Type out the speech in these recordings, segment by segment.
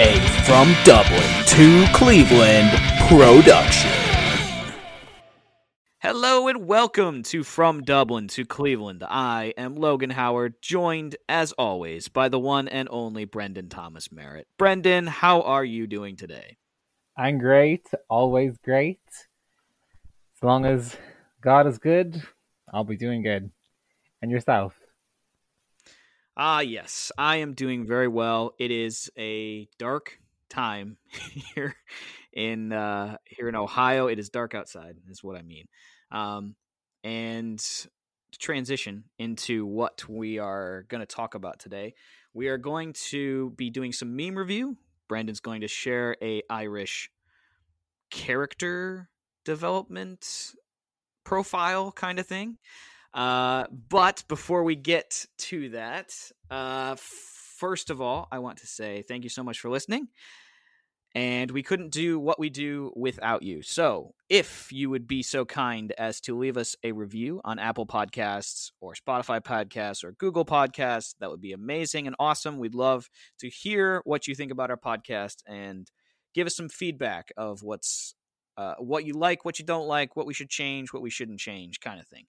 a From Dublin to Cleveland production. Hello and welcome to From Dublin to Cleveland. I am Logan Howard, joined as always by the one and only Brendan Thomas Merritt. Brendan, how are you doing today? I'm great, always great. As long as God is good, I'll be doing good. And yourself? Ah, yes, I am doing very well. It is a dark time here in uh, here in Ohio. It is dark outside. Is what I mean. Um, and to transition into what we are going to talk about today, we are going to be doing some meme review. Brendan's going to share a Irish character development profile kind of thing. Uh, but before we get to that, uh, first of all, I want to say thank you so much for listening. And we couldn't do what we do without you. So, if you would be so kind as to leave us a review on Apple Podcasts or Spotify Podcasts or Google Podcasts, that would be amazing and awesome. We'd love to hear what you think about our podcast and give us some feedback of what's uh, what you like, what you don't like, what we should change, what we shouldn't change, kind of thing.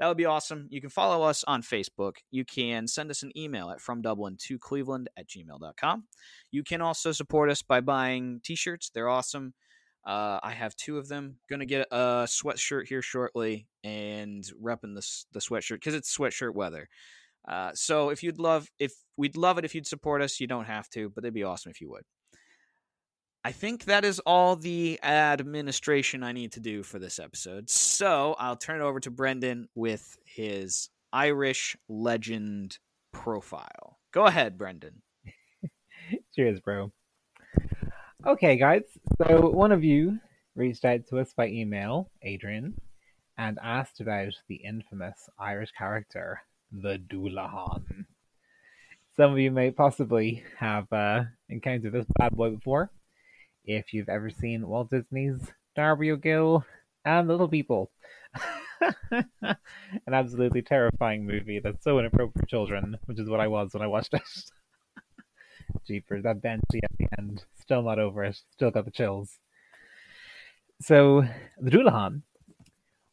That would be awesome. You can follow us on Facebook. You can send us an email at from Dublin to Cleveland at gmail.com. You can also support us by buying t shirts. They're awesome. Uh, I have two of them. Gonna get a sweatshirt here shortly and repping the the sweatshirt because it's sweatshirt weather. Uh, so if you'd love, if we'd love it if you'd support us. You don't have to, but it'd be awesome if you would. I think that is all the administration I need to do for this episode. So I'll turn it over to Brendan with his Irish legend profile. Go ahead, Brendan. Cheers, bro. Okay, guys. So one of you reached out to us by email, Adrian, and asked about the infamous Irish character, the Dullahan. Some of you may possibly have uh, encountered this bad boy before if you've ever seen Walt Disney's Darby O'Gill and the Little People. An absolutely terrifying movie that's so inappropriate for children, which is what I was when I watched it. Jeepers, that Banshee at the end. Still not over it. Still got the chills. So, the Dullahan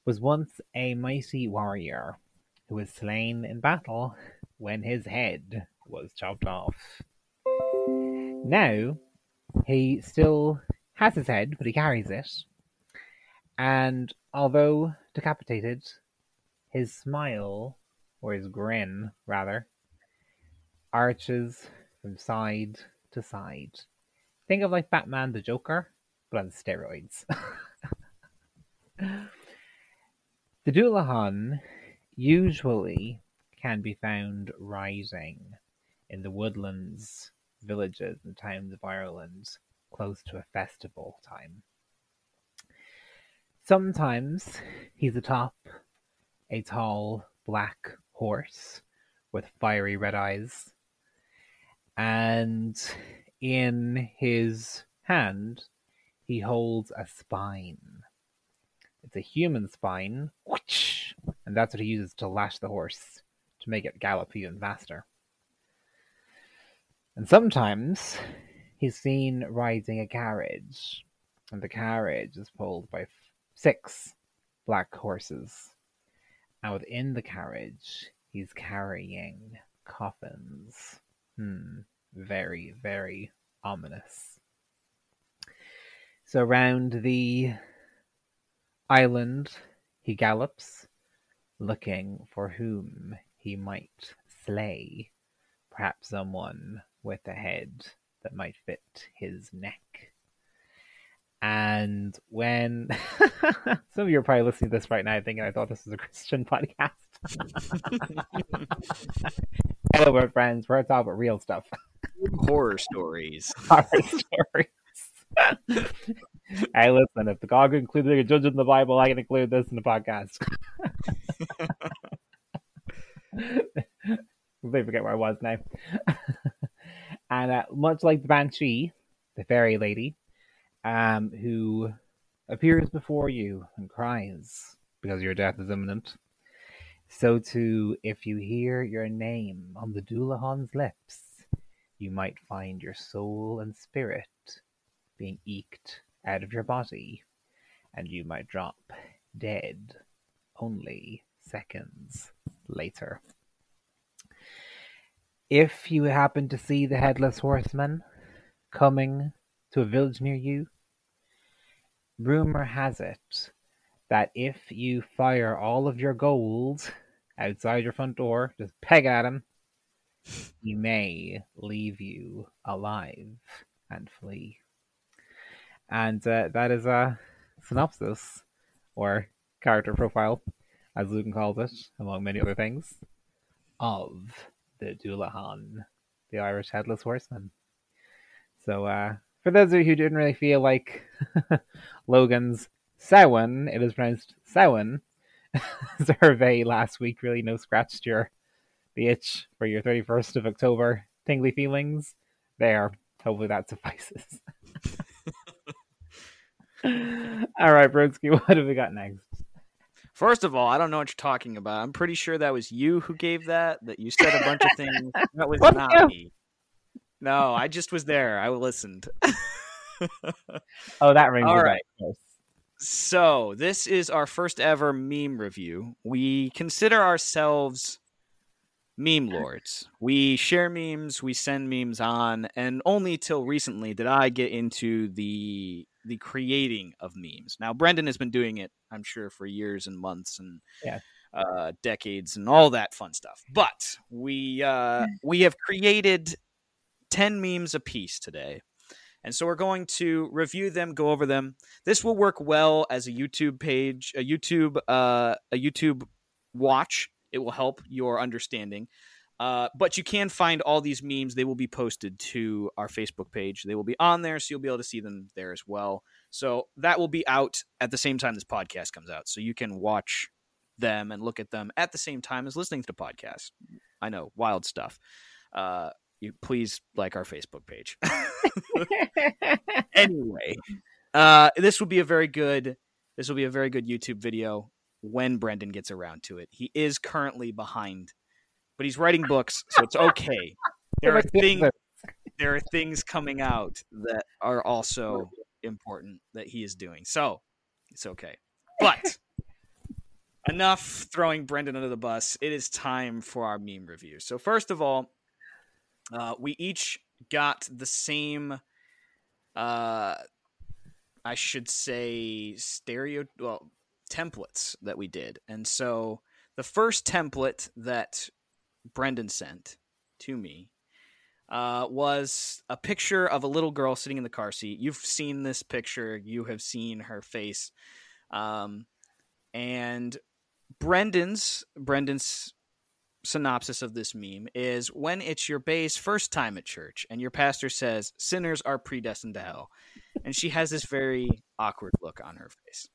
was once a mighty warrior who was slain in battle when his head was chopped off. Now, he still has his head, but he carries it. And although decapitated, his smile, or his grin, rather, arches from side to side. Think of like Batman the Joker, but on steroids. the Dullahan usually can be found rising in the woodlands villages and towns of Ireland close to a festival time. Sometimes he's atop a tall black horse with fiery red eyes, and in his hand he holds a spine. It's a human spine, and that's what he uses to lash the horse to make it gallop even faster. And sometimes he's seen riding a carriage, and the carriage is pulled by six black horses. And within the carriage, he's carrying coffins. Hmm, very, very ominous. So round the island he gallops, looking for whom he might slay. Perhaps someone with a head that might fit his neck. And when some of you are probably listening to this right now thinking I thought this was a Christian podcast. Hello, my friends. We're talking about real stuff. Horror stories. Horror stories. hey, listen, if the God included a judge in the Bible, I can include this in the podcast. I forget where I was now. And uh, much like the Banshee, the fairy lady, um, who appears before you and cries because your death is imminent, so too, if you hear your name on the Dullahan's lips, you might find your soul and spirit being eked out of your body, and you might drop dead only seconds later. If you happen to see the Headless Horseman coming to a village near you, rumor has it that if you fire all of your gold outside your front door, just peg at him, he may leave you alive and flee. And uh, that is a synopsis or character profile, as Logan calls it, among many other things, of the Dullahan, the Irish Headless Horseman. So, uh, for those of you who didn't really feel like Logan's Samhain, it is pronounced Samhain, survey last week really no scratched your the itch for your 31st of October tingly feelings. There, hopefully that suffices. all right, Brodsky, what have we got next? First of all, I don't know what you're talking about. I'm pretty sure that was you who gave that. That you said a bunch of things. That was What not you? me. No, I just was there. I listened. Oh, that rings All right. So, this is our first ever meme review. We consider ourselves meme lords. We share memes, we send memes on, and only till recently did I get into the the creating of memes. Now, Brendan has been doing it, I'm sure, for years and months and Yeah. uh, decades and all that fun stuff. But we uh, we have created ten memes a piece today. And so we're going to review them, go over them. This will work well as a YouTube page, a YouTube, uh, a YouTube watch. It will help your understanding. Uh, but you can find all these memes. They will be posted to our Facebook page. They will be on there, so you'll be able to see them there as well. So that will be out at the same time this podcast comes out. So you can watch them and look at them at the same time as listening to the podcast. I know, wild stuff. Uh, you please like our Facebook page. anyway, uh, this will be a very good. This will be a very good YouTube video when Brendan gets around to it. He is currently behind, but he's writing books, so it's okay. There are things. There are things coming out that are also important that he is doing, so it's okay. But enough throwing Brendan under the bus. It is time for our meme review. So first of all, uh, we each got the same uh I should say stereo well templates that we did. And so the first template that Brendan sent to me uh, was a picture of a little girl sitting in the car seat. You've seen this picture, you have seen her face. Um, and Brendan's Brendan's synopsis of this meme is when it's your bae's first time at church and your pastor says sinners are predestined to hell. And she has this very awkward look on her face.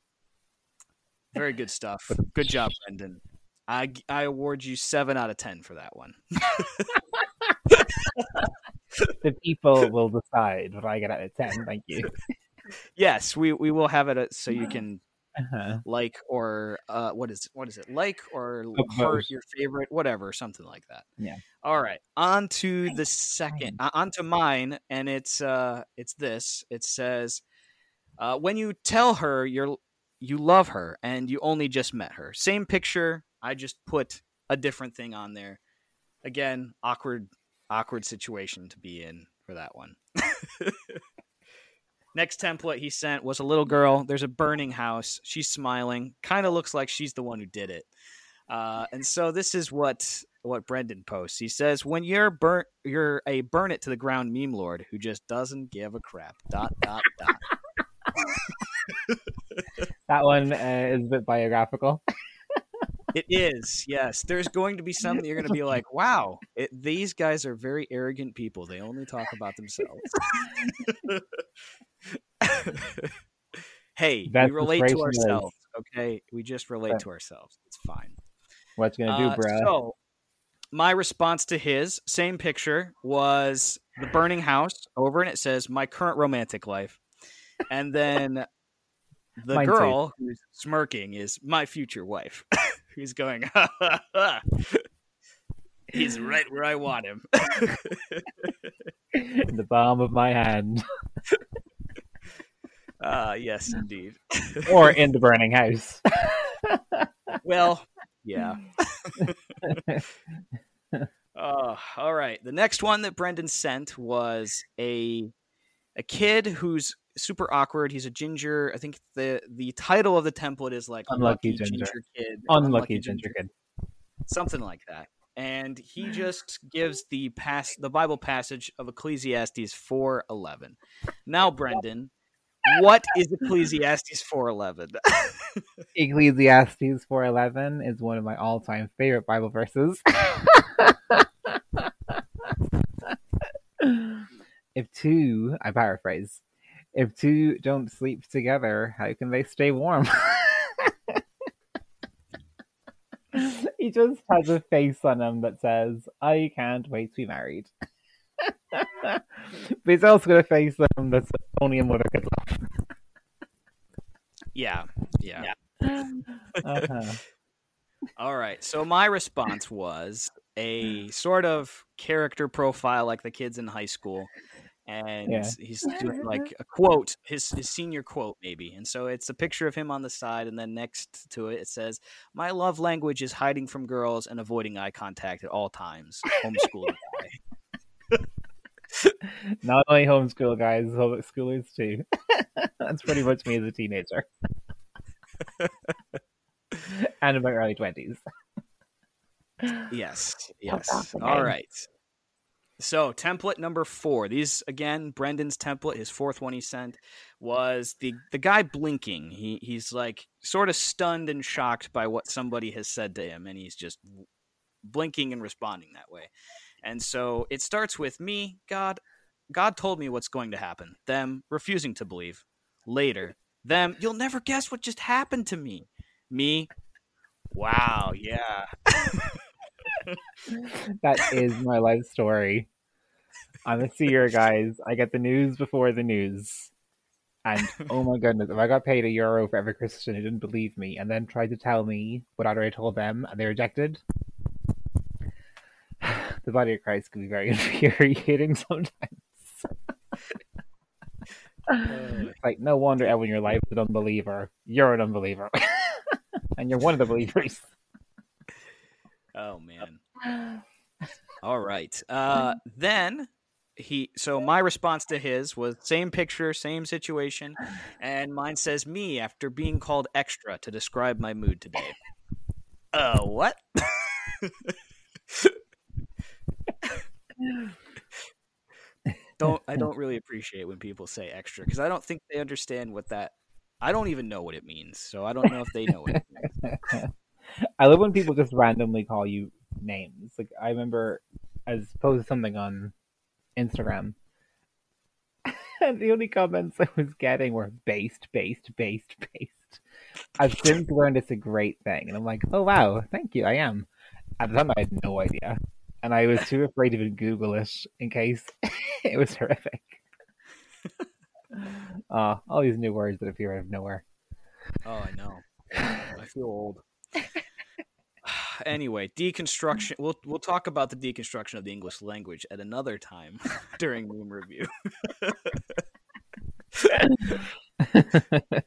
Very good stuff. Good job brendan i i award you 7 out of 10 for that one the people will decide what I get out of 10. Thank you. yes we we will have it uh, so you can Uh-huh. like or uh what is what is it like or heart your favorite whatever something like that Yeah. all right on to the second uh, on to mine and it's uh it's this it says uh when you tell her you're you love her and you only just met her same picture i just put a different thing on there again awkward awkward situation to be in for that one Next template he sent was a little girl. There's a burning house. She's smiling. Kind of looks like she's the one who did it. Uh, and so this is what what Brendan posts. He says, "When you're burnt, you're a burn it to the ground meme lord who just doesn't give a crap." Dot dot dot. That one uh, is a bit biographical. It is yes. There's going to be some that you're going to be like, "Wow, it, these guys are very arrogant people. They only talk about themselves." hey, That's we relate to ourselves. Okay, we just relate Right. to ourselves. It's fine. What's gonna do, Uh? So, my response to his same picture was the burning house over, and it says "My current romantic life," and then the Mine too. girl who's smirking is my future wife, who's going. He's right where I want him. In the palm of my hand. Uh, yes, indeed. or in the burning house. well, yeah. uh, all right. The next one that Brendan sent was a a kid who's super awkward. He's a ginger. I think the the title of the template is like Unlucky ginger. ginger kid, Unlucky ginger kid. something like that. And he just gives the pass the Bible passage of Ecclesiastes four eleven. Now, Brendan, what is Ecclesiastes four eleven? Ecclesiastes 4:11 is one of my all-time favorite Bible verses. if two, I paraphrase, if two don't sleep together, how can they stay warm? he just has a face on him that says, I can't wait to be married. but he's also got a face on him that's only a mother could love. yeah, yeah. Uh-huh. All right. So my response was a sort of character profile like the kids in high school. And Yeah. he's doing like a quote, his his senior quote maybe. And so it's a picture of him on the side and then next to it it says, "My love language is hiding from girls and avoiding eye contact at all times." Homeschooled guy. Not only homeschool guys, homeschoolers too. That's pretty much me as a teenager. and in my early twenties. Yes. Yes. All right. So template number four. These again, Brendan's template, his fourth one he sent, was the the guy blinking. He he's like sort of stunned and shocked by what somebody has said to him, and he's just blinking and responding that way. And so it starts with me, God, God told me what's going to happen. Them refusing to believe. Later, them, you'll never guess what just happened to me. Me, wow, yeah. That is my life story. I'm a seer, guys. I get the news before the news. And oh my goodness, if I got paid a euro for every Christian who didn't believe me and then tried to tell me what I'd already told them and they rejected, the body of Christ can be very infuriating sometimes. Oh. It's like, no wonder everyone in your life is an unbeliever. You're an unbeliever. and you're one of the believers. Oh man. All right. Uh, then he. So my response to his was same picture, same situation, and mine says me after being called extra to describe my mood today. Uh, what? don't I don't really appreciate when people say extra because I don't think they understand what that. I don't even know what it means, so I don't know if they know what it means. I love when people just randomly call you names. Like I remember I was posted something on Instagram. and the only comments I was getting were based, based, based, based. I've since learned it's a great thing. And I'm like, oh wow, thank you, I am. At the time I had no idea. And I was too afraid to even Google it in case it was horrific. Uh, all these new words that appear out of nowhere. Oh, I know. I feel old. anyway, deconstruction. We'll we'll talk about the deconstruction of the English language at another time during Moon Review.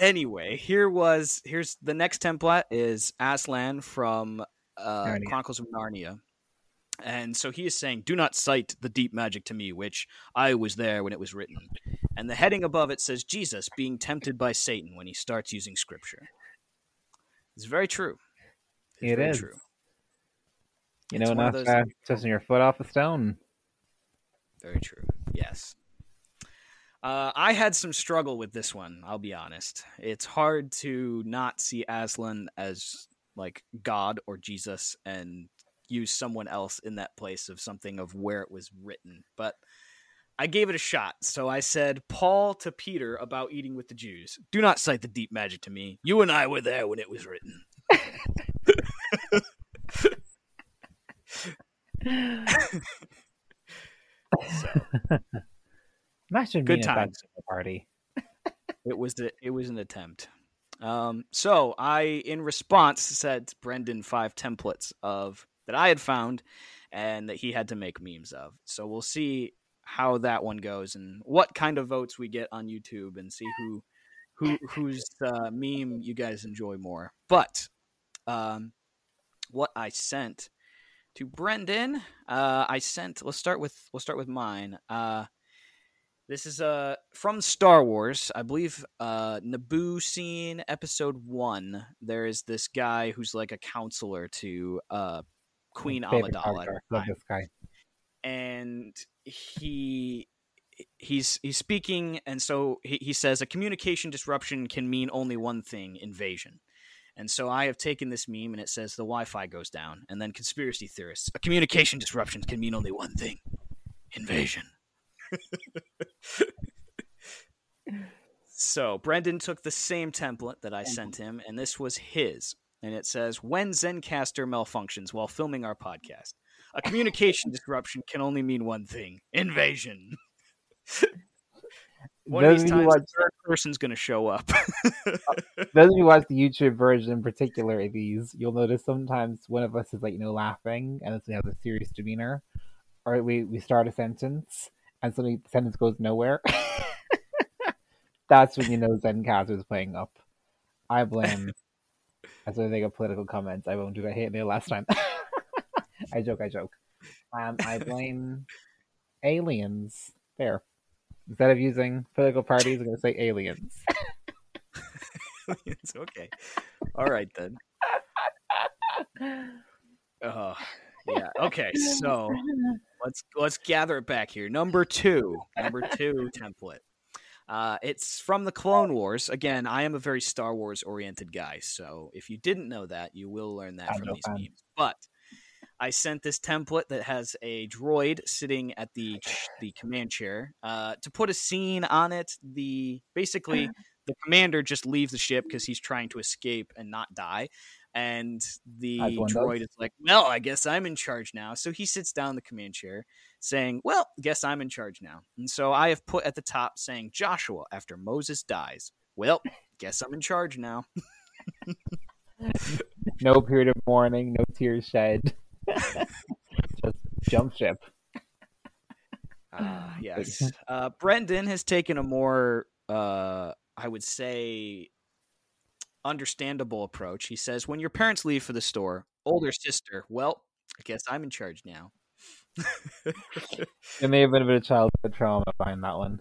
anyway, here was here's the next template is Aslan from uh, Chronicles of Narnia. And so he is saying, Do not cite the deep magic to me, which I was there when it was written. And the heading above it says Jesus being tempted by Satan when he starts using scripture. It's very true. It's It very is. true. You It's know, not those- touching your foot off a stone. Very true. Yes. Uh, I had some struggle with this one. I'll be honest. It's hard to not see Aslan as like God or Jesus and use someone else in that place of something of where it was written. But I gave it a shot. So I said, Paul to Peter about eating with the Jews. Do not cite the deep magic to me. You and I were there when it was written. So Imagine Good being at times. dinner party. it was the, it was an attempt. Um, so I, in response, said Brendan five templates of that I had found and that he had to make memes of. So we'll see how that one goes and what kind of votes we get on YouTube and see who who whose uh, meme you guys enjoy more. But um, what I sent to Brendan, uh, I sent. Let's start with we'll start with mine. Uh, this is uh from Star Wars, I believe. Uh, Naboo scene episode one. There is this guy who's like a counselor to uh Queen Amidala. Love this guy. And he he's he's speaking and so he, he says a communication disruption can mean only one thing invasion. And so i have taken this meme and it says the wi-fi goes down. And then conspiracy theorists a communication disruption can mean only one thing invasion. So brendan took the same template that i sent him and this was his. And it says when Zencastr malfunctions while filming our podcast a communication disruption can only mean one thing invasion one of Those these of you times, watch- a third person's going to show up. Those of you who watch the YouTube version in particular of these, you'll notice sometimes one of us is like, you know, laughing and we have a serious demeanor. Or we, we start a sentence and suddenly the sentence goes nowhere. That's when you know Zencastr is playing up. I blame as I think of political comments. I won't do that hate mail last time. I joke, I joke. Um, I blame aliens. There. Instead of using political parties, I'm going to say aliens. it's okay. All right then. Uh, yeah. Okay. So let's let's gather it back here. Number two. Number two template. Uh, it's from the Clone Wars. Again, I am a very Star Wars oriented guy, so if you didn't know that, you will learn that I'm from no these fan. memes. But I sent this template that has a droid sitting at the the command chair. Uh, to put a scene on it, the basically the commander just leaves the ship because he's trying to escape and not die. And the droid is like, "Well, I guess I'm in charge now." So he sits down in the command chair, saying, "Well, guess I'm in charge now." And so I have put at the top saying, "Joshua after Moses dies." Well, guess I'm in charge now. no period of mourning, no tears shed. Just jump ship. Uh, yes. Uh, Brendan has taken a more, uh, I would say, understandable approach. He says, when your parents leave for the store, older sister, well, I guess I'm in charge now. There may have been a bit of childhood trauma behind that one.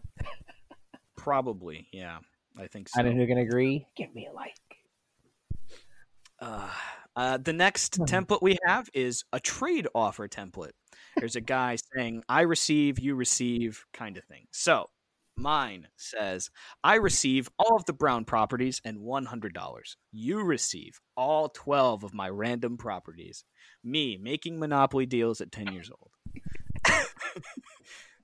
Probably, yeah. I think so. And if you can agree, give me a like. Uh, uh, the next Hmm. template we have is a trade offer template. There's a guy saying, I receive, you receive, kind of thing. So mine says, I receive all of the brown properties and $100. You receive all 12 of my random properties. Me making Monopoly deals at 10 years old.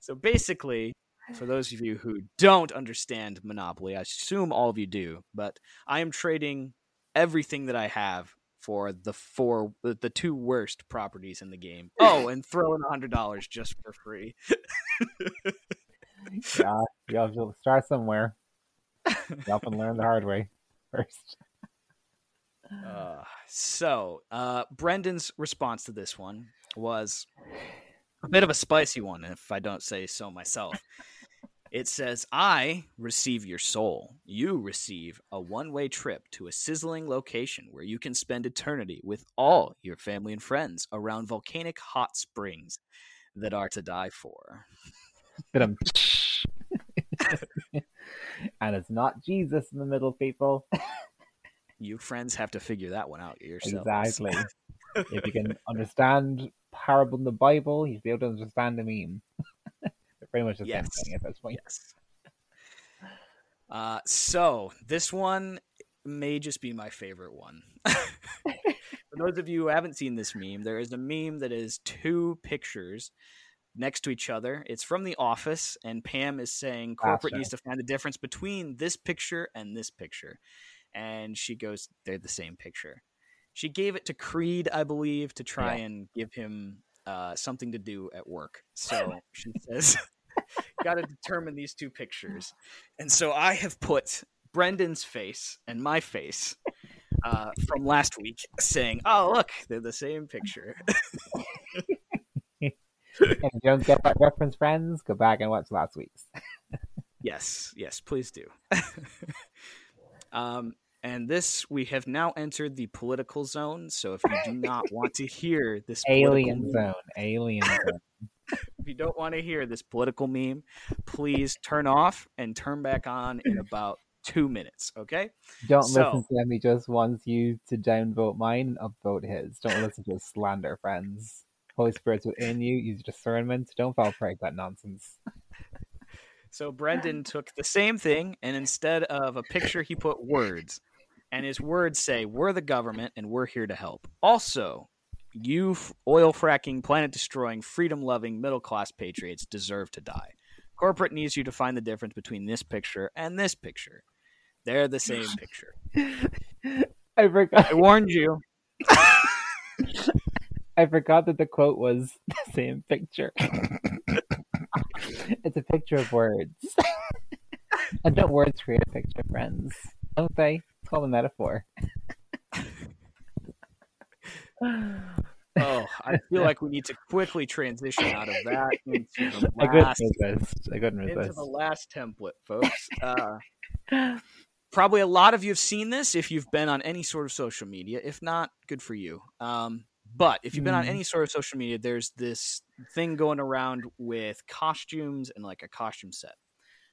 so basically, for those of you who don't understand Monopoly, I assume all of you do, but I am trading everything that I have for the four the, the two worst properties in the game. Oh, and throw in a hundred dollars just for free. Yeah, you have to start somewhere. You often learn the hard way first. Uh, so, uh, Brendan's response to this one was a bit of a spicy one, if I don't say so myself. It says, I receive your soul. You receive a one way trip to a sizzling location where you can spend eternity with all your family and friends around volcanic hot springs that are to die for. And it's not Jesus in the middle, people. You friends have to figure that one out yourselves. Exactly. if you can understand parable in the Bible, you'll be able to understand the meme. Pretty much the Yes. same thing at this point. Yes. Uh, so this one may just be my favorite one. For those of you who haven't seen this meme, there is a meme that is two pictures next to each other. It's from The Office, and Pam is saying corporate Gotcha. needs to find the difference between this picture and this picture. And she goes, they're the same picture. She gave it to Creed, I believe, to try Yeah. and give him uh, something to do at work. So she says, got to determine these two pictures. And so I have put Brendan's face and my face uh, from last week saying, "Oh, look, they're the same picture." If you don't get that reference, friends, go back and watch last week's. yes, yes, please do. um, and this we have now entered the political zone. So if you do not want to hear this Alien political zone. Alien zone. if you don't want to hear this political meme, please turn off and turn back on in about two minutes. Okay. Don't So- listen to him. He just wants you to downvote mine and upvote his. Don't listen to his slander, friends. Holy Spirit's within you. Use discernment. Don't fall prey to that nonsense. So Brendan took the same thing, and instead of a picture, he put words, and his words say, "We're the government, and we're here to help." Also, you oil fracking, planet destroying, freedom loving, middle class patriots deserve to die. Corporate needs you to find the difference between this picture and this picture. They're the same picture. I forgot. I warned you. I forgot that the quote was the same picture. it's a picture of words. and don't words create a picture, friends? Don't they? Called a metaphor. Oh, I feel like we need to quickly transition out of that into the last resist. I couldn't into the last template, folks. Uh, probably a lot of you have seen this if you've been on any sort of social media. If not, good for you. Um, but if you've been on Mm. any sort of social media, there's this thing going around with costumes and like a costume set.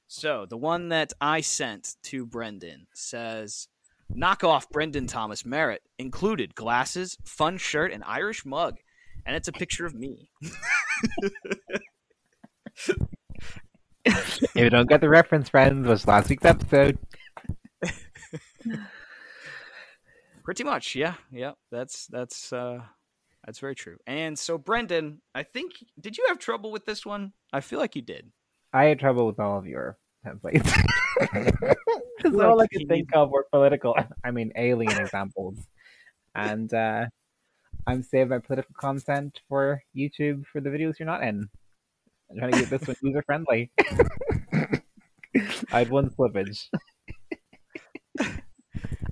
So the one that I sent to Brendan says, "Knock off Brendan Thomas Merritt included glasses, fun shirt, and Irish mug." And it's a picture of me. if you don't get the reference, friends, was last week's episode. Pretty much, yeah, yeah. That's that's uh that's very true. And so Brendan, I think did you have trouble with this one? I feel like you did. I had trouble with all of your templates. All I could think of were political, I mean, alien examples. And uh, I'm saving my political content for YouTube for the videos you're not in. I'm trying to get this one user friendly. I had one slippage.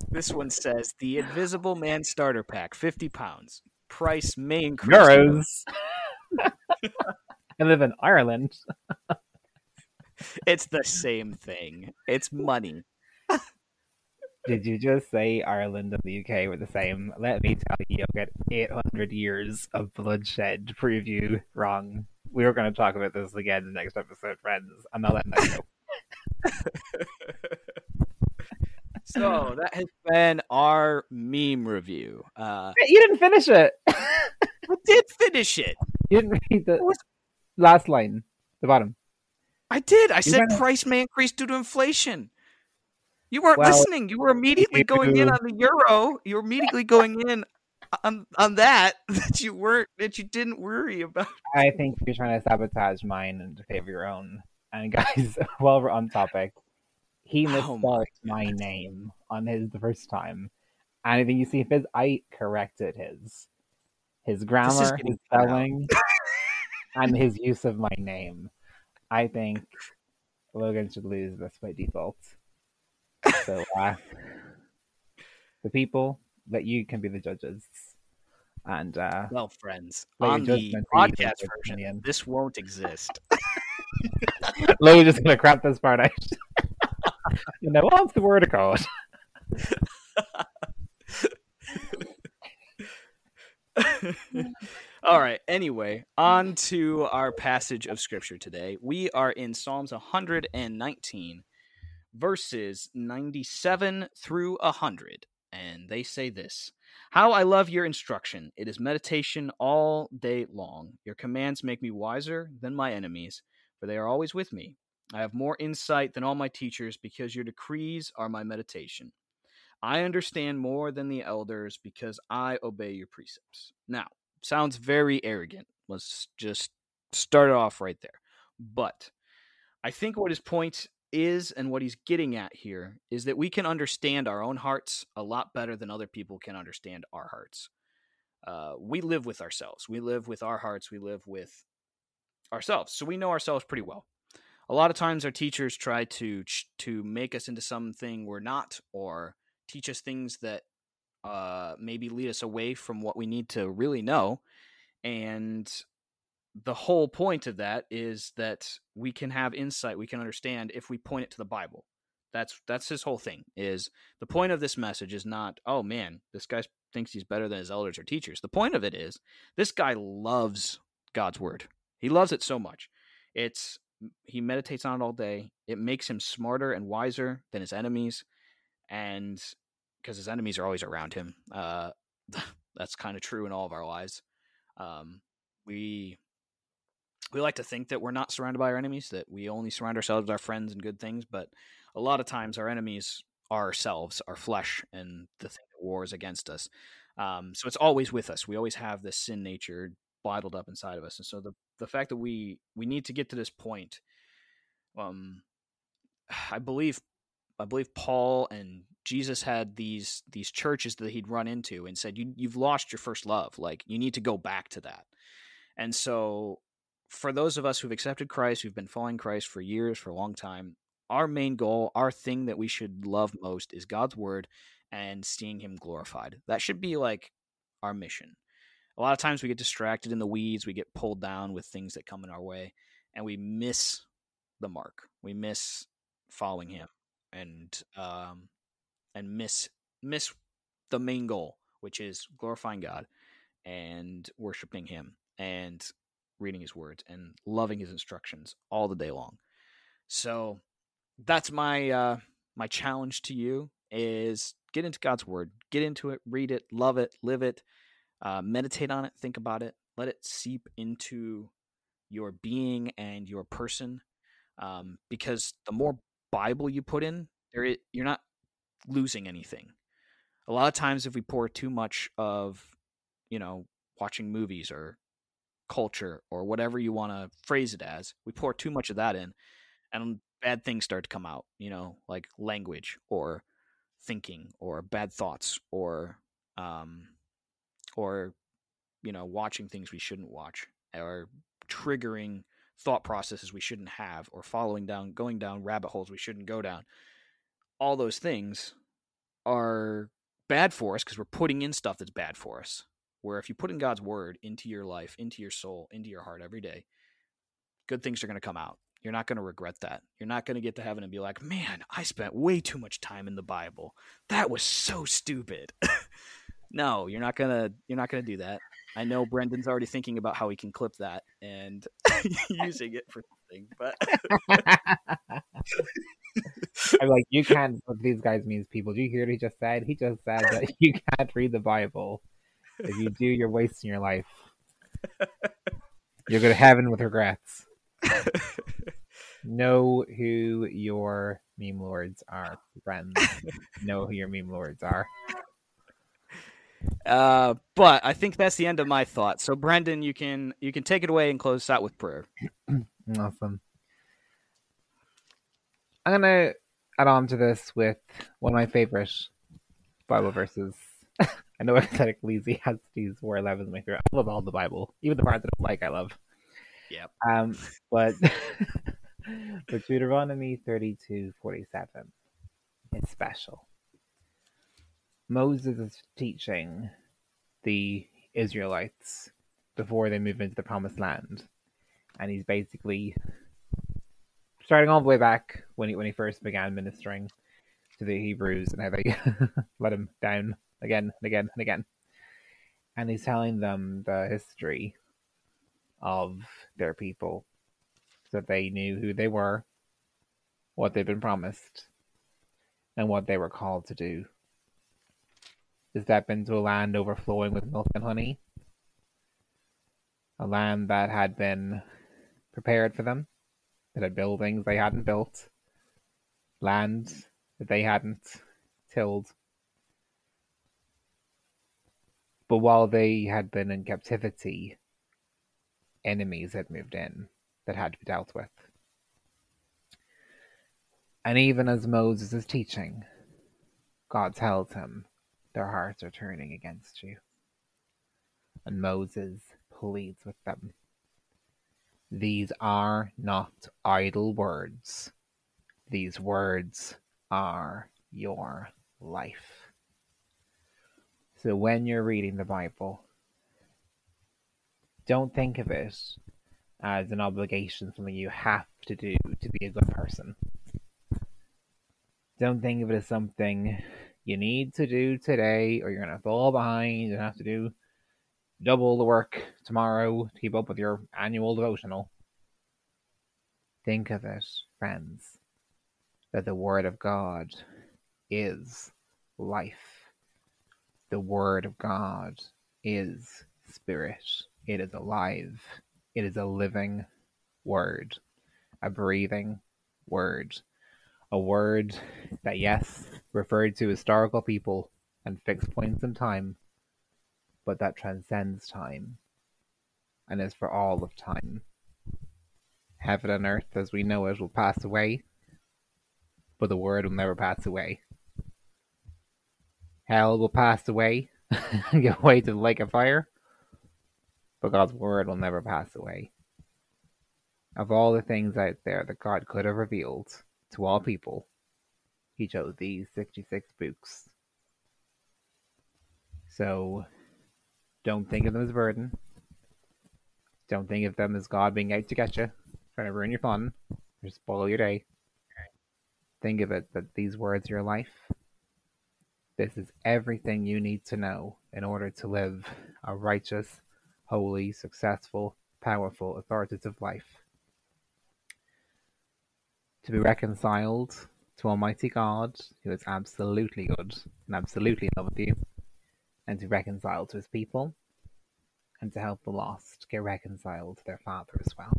This one says the Invisible Man starter pack, fifty pounds. Price may increase. Euros. I live in Ireland. It's the same thing. It's money. Did you just say Ireland and the UK were the same? Let me tell you, you'll get 800 years of bloodshed to prove you wrong. We were going to talk about this again in the next episode, friends. I'm not letting that go. So that has been our meme review. Uh, you didn't finish it. I did finish it. You didn't read the last line, the bottom. I did. I said gotta- price may increase due to inflation. You weren't Well, listening. You were immediately going in on the euro. You were immediately going in on on that that you weren't that you didn't worry about. I think you're trying to sabotage mine and favor of your own. And guys, while we're on topic, he Oh my my name on his the first time. And I think you see his, I corrected his, his grammar, his spelling, and his use of my name. I think Logan should lose this by default. So, uh, the people that you can be the judges, and uh, Well, friends, on the podcast version, Ian. this won't exist. Logan's just gonna crap this part out. you know, what's the word of God? All right. Anyway, on to our passage of scripture today. We are in Psalms 119, verses 97 through 100. And they say this How I love your instruction. It is meditation all day long. Your commands make me wiser than my enemies, for they are always with me. I have more insight than all my teachers because your decrees are my meditation. I understand more than the elders because I obey your precepts. Now, sounds very arrogant. Let's just start it off right there. But I think what his point is and what he's getting at here is that we can understand our own hearts a lot better than other people can understand our hearts. Uh, we live with ourselves. We live with our hearts. We live with ourselves. So we know ourselves pretty well. A lot of times our teachers try to to make us into something we're not or teach us things that uh, maybe lead us away from what we need to really know. And the whole point of that is that we can have insight, we can understand if we point it to the Bible. That's that's his whole thing. Is the point of this message is not, oh man, this guy thinks he's better than his elders or teachers. The point of it is this guy loves God's word. He loves it so much. It's he meditates on it all day. It makes him smarter and wiser than his enemies, and because his enemies are always around him. Uh, that's kind of true in all of our lives. Um, we we like to think that we're not surrounded by our enemies, that we only surround ourselves with our friends and good things, but a lot of times our enemies are ourselves, our flesh, and the thing that wars against us. Um, so it's always with us. We always have this sin nature bottled up inside of us, and so the the fact that we we need to get to this point, um, I believe, I believe Paul and Jesus had these these churches that he'd run into and said, "You you've lost your first love. Like you need to go back to that." And so for those of us who've accepted Christ, who've been following Christ for years, for a long time, our main goal, our thing that we should love most is God's word and seeing him glorified. That should be like our mission. A lot of times we get distracted in the weeds, we get pulled down with things that come in our way, and we miss the mark. We miss following him and um and miss miss the main goal, which is glorifying God and worshiping him and reading his words and loving his instructions all the day long. So that's my uh my challenge to you is get into God's word, get into it, read it, love it, live it, uh, meditate on it, think about it, let it seep into your being and your person. Um, because the more Bible you put in, there you're not losing anything. A lot of times, if we pour too much of, you know, watching movies or culture or whatever you want to phrase it as, we pour too much of that in, and bad things start to come out. You know, like language or thinking or bad thoughts or um, or you know watching things we shouldn't watch or triggering thought processes we shouldn't have or following down going down rabbit holes we shouldn't go down all those things are bad for us because we're putting in stuff that's bad for us where if you put in God's word into your life, into your soul, into your heart every day, good things are going to come out. You're not going to regret that. You're not going to get to heaven and be like, man, I spent way too much time in the Bible. That was so stupid. no, you're not gonna you're not gonna do that. I know Brendan's already thinking about how he can clip that and using it for something, but I'm like, you can't. These guys means people. Do you hear what he just said? He just said that you can't read the Bible. If you do, you're wasting your life. You're going to heaven with regrets. know who your meme lords are, friends. know who your meme lords are. Uh, but I think that's the end of my thoughts. So, Brendan, you can you can take it away and close out with prayer. awesome. I'm gonna add on to this with one of my favorite Bible verses I know I that Ecclesiastes 4.11 is my favorite. I love all the Bible. Even the parts that I don't like, I love. Yep. Um, but, but Deuteronomy 32.47 is special. Moses is teaching the Israelites before they move into the promised land. And he's basically starting all the way back when he when he first began ministering to the Hebrews and how they let him down again and again and again. And he's telling them the history of their people so that they knew who they were, what they'd been promised, and what they were called to do. To step into a land overflowing with milk and honey, a land that had been prepared for them, that had buildings they hadn't built, land that they hadn't tilled, But while they had been in captivity, enemies had moved in that had to be dealt with. And even as Moses is teaching, God tells him, Their hearts are turning against you. And Moses pleads with them. These are not idle words. These words are your life. So when you're reading the Bible, don't think of it as an obligation, something you have to do to be a good person. Don't think of it as something you need to do today or you're going to fall behind and have to do double the work tomorrow to keep up with your annual devotional. Think of it, friends, that the Word of God is life. The Word of God is spirit. It is alive. It is a living word, a breathing word, a word that, yes, referred to historical people and fixed points in time, but that transcends time and is for all of time. Heaven and earth as we know it will pass away, but the word will never pass away. Hell will pass away and get away to the lake of fire, but God's word will never pass away. Of all the things out there that God could have revealed to all people, he chose these 66 books. So don't think of them as a burden. Don't think of them as God being out to get you, trying to ruin your fun, or spoil your day. Think of it that these words are your life. This is everything you need to know in order to live a righteous, holy, successful, powerful, authoritative life. To be reconciled to Almighty God, who is absolutely good and absolutely in love with you, and to reconcile to his people, and to help the lost get reconciled to their Father as well.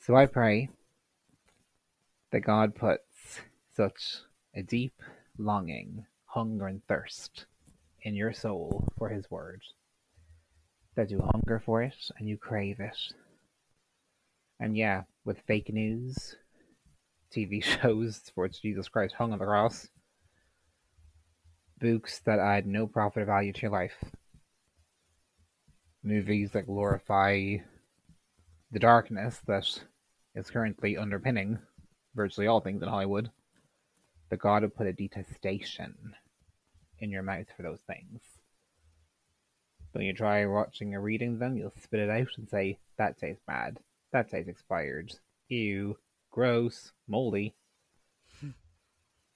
So I pray that God puts such a deep longing, hunger, and thirst in your soul for His Word that you hunger for it and you crave it. And yeah, with fake news, TV shows for which Jesus Christ hung on the cross, books that add no profit or value to your life, movies that glorify the darkness that is currently underpinning virtually all things in Hollywood, The God would put a detestation in your mouth for those things. When you try watching or reading them, you'll spit it out and say, that tastes bad, that tastes expired, ew, gross, moldy. Hmm.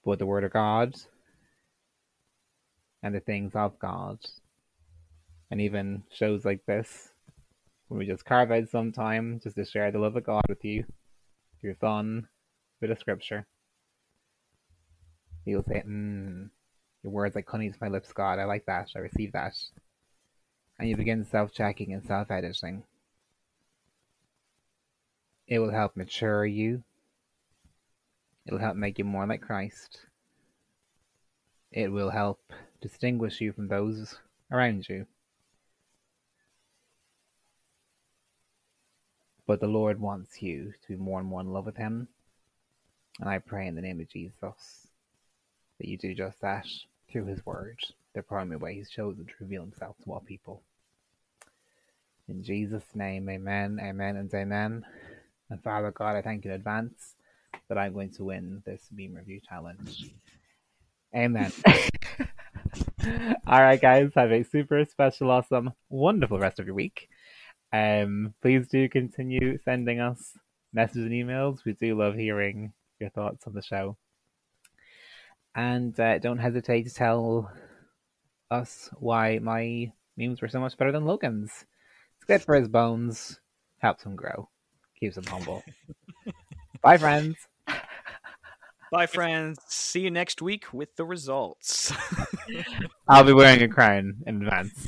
but the Word of God and the things of God, and even shows like this, when we just carve out some time just to share the love of God with you through fun, bit of scripture, you'll say, mm, your words like honey to my lips, God. I like that. I receive that. And you begin self checking and self editing. It will help mature you. It'll help make you more like Christ. It will help distinguish you from those around you. But the Lord wants you to be more and more in love with Him. And I pray in the name of Jesus that you do just that through His Word, the primary way He's chosen to reveal Himself to all people. In Jesus' name, amen, amen, and amen. And Father God, I thank you in advance that I'm going to win this meme review challenge. Amen. All right, guys, have a super special, awesome, wonderful rest of your week. Um, please do continue sending us messages and emails. We do love hearing your thoughts on the show. And uh, don't hesitate to tell us why my memes were so much better than Logan's. It's good for his bones, helps him grow, keeps him humble. Bye, friends. Bye, friends. See you next week with the results. I'll be wearing a crown in advance.